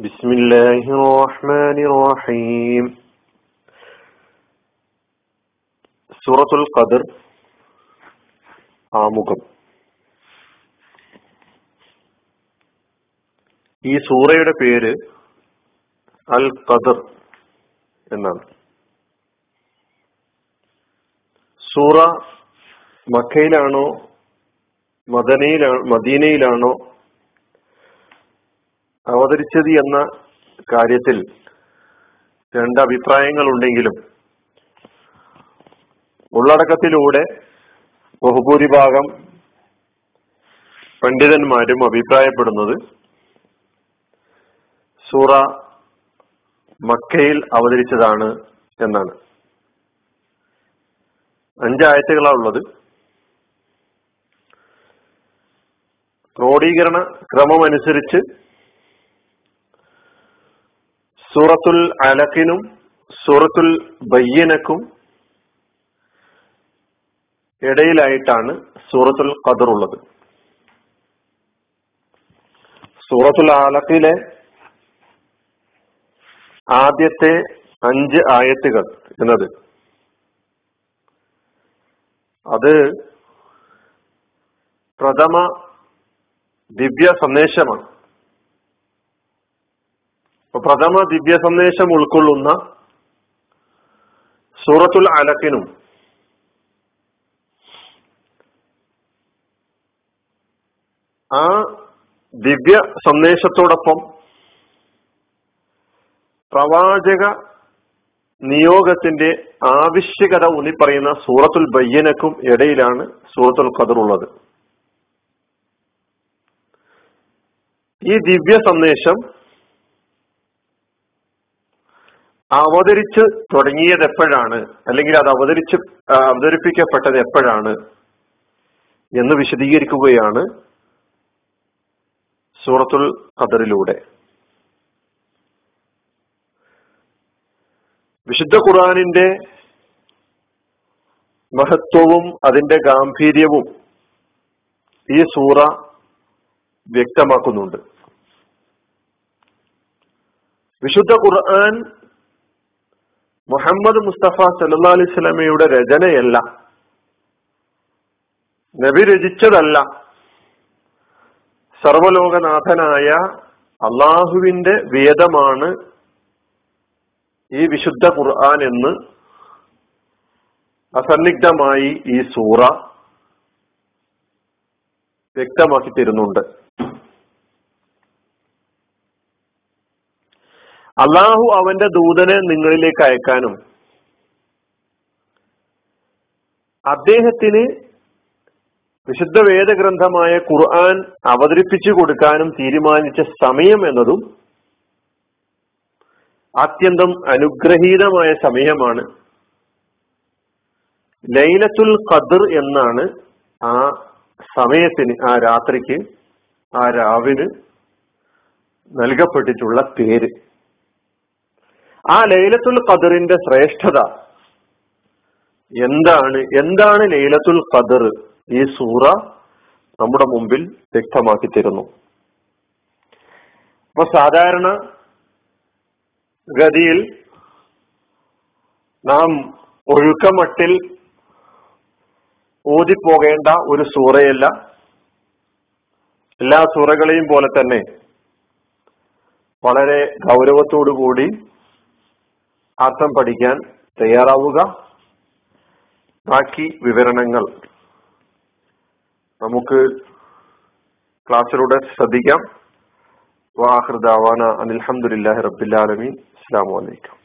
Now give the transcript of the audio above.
بسم الله الرحمن الرحيم സൂറത്തുൽ ഖദർ ആമുഖം ഈ സൂറയുടെ പേര് അൽ ഖദർ എന്നാണ് സൂറ മക്കയിലാണോ മദനയിലാണോ മദീനയിലാണോ അവതരിച്ചത് എന്ന കാര്യത്തിൽ രണ്ട് അഭിപ്രായങ്ങളുണ്ടെങ്കിലും ഉള്ളടക്കത്തിലൂടെ ബഹുഭൂരിഭാഗം പണ്ഡിതന്മാരും അഭിപ്രായപ്പെടുന്നത് സൂറ മക്കയിൽ അവതരിച്ചതാണ് എന്നാണ്. അഞ്ചായത്തുകളാണ് ഉള്ളത്. ക്രോഡീകരണ ക്രമമനുസരിച്ച് സൂറത്തുൽ അലക്കിനും സൂറത്തുൽ ബയ്യനക്കും ഇടയിലായിട്ടാണ് സൂറത്തുൽ ഖദർ ഉള്ളത് സൂറത്തുൽ ആലക്കിലെ ആദ്യത്തെ അഞ്ച് ആയത്തുകൾ എന്നത് അത് പ്രഥമ ദിവ്യ സന്ദേശമാണ്. പ്രഥമ ദിവ്യ സന്ദേശം ഉൾക്കൊള്ളുന്ന സൂറത്തുൽ അലക്കിനും ആ ദിവ്യ സന്ദേശത്തോടൊപ്പം പ്രവാചക നിയോഗത്തിന്റെ ആവശ്യകത ഊന്നി പറയുന്ന സൂറത്തുൽ ബയ്യനക്കും ഇടയിലാണ് സൂറത്തുൽ ഖദർ ഉള്ളത് ഈ ദിവ്യ സന്ദേശം അവതരിച്ച് തുടങ്ങിയത് എപ്പോഴാണ്? അല്ലെങ്കിൽ അത് അവതരിച്ച് അവതരിപ്പിക്കപ്പെട്ടത് എപ്പോഴാണ് എന്ന് വിശദീകരിക്കുകയാണ് സൂറത്തുൽ ഖദറിലൂടെ. വിശുദ്ധ ഖുർആാനിന്റെ മഹത്വവും അതിന്റെ ഗാംഭീര്യവും ഈ സൂറ വ്യക്തമാക്കുന്നുണ്ട്. വിശുദ്ധ ഖുർആൻ മുഹമ്മദ് മുസ്തഫ സല്ലാ അലൈഹി സ്വലമയുടെ രചനയല്ല. നബി രചിച്ചതല്ല. സർവലോകനാഥനായ അള്ളാഹുവിന്റെ വേദമാണ് ഈ വിശുദ്ധ ഖുർആൻ എന്ന് അസന്നിഗ്ധമായി ഈ സൂറ വ്യക്തമാക്കി തരുന്നുണ്ട് അള്ളാഹു അവന്റെ ദൂതനെ നിങ്ങളിലേക്ക് അയക്കാനും. അദ്ദേഹത്തിന് വിശുദ്ധ വേദഗ്രന്ഥമായ ഖുർആൻ അവതരിപ്പിച്ചു കൊടുക്കാനും തീരുമാനിച്ച സമയം എന്നതും അത്യന്തം അനുഗ്രഹീതമായ സമയമാണ്. ലൈലത്തുൽ ഖദർ എന്നാണ് ആ സമയത്തിന് ആ രാത്രിക്ക് ആ രാവിന് നൽകപ്പെട്ടിട്ടുള്ള പേര്. ആ ലൈലത്തുൽ ഖദറിന്റെ ശ്രേഷ്ഠത. എന്താണ് എന്താണ് ലൈലത്തുൽ ഖദർ ഈ സൂറ നമ്മുടെ മുമ്പിൽ വ്യക്തമാക്കി തരുന്നു? അപ്പൊ സാധാരണ ഗതിയിൽ നാം ഒഴുക്കമട്ടിൽ ഓതിപ്പോകേണ്ട ഒരു സൂറയല്ല. എല്ലാ സൂറകളെയും പോലെ തന്നെ വളരെ ഗൗരവത്തോടു കൂടി അർത്ഥം പഠിക്കാൻ തയ്യാറാവുക. ബാക്കി വിവരണങ്ങൾ നമുക്ക് ക്ലാസ്സിലൂടെ ശ്രദ്ധിക്കാം. വാഹൃദാവാന അനിൽഹമുല്ലാഹി റബ്ബില്ലാലമീൻ അസ്സാം വലൈക്കും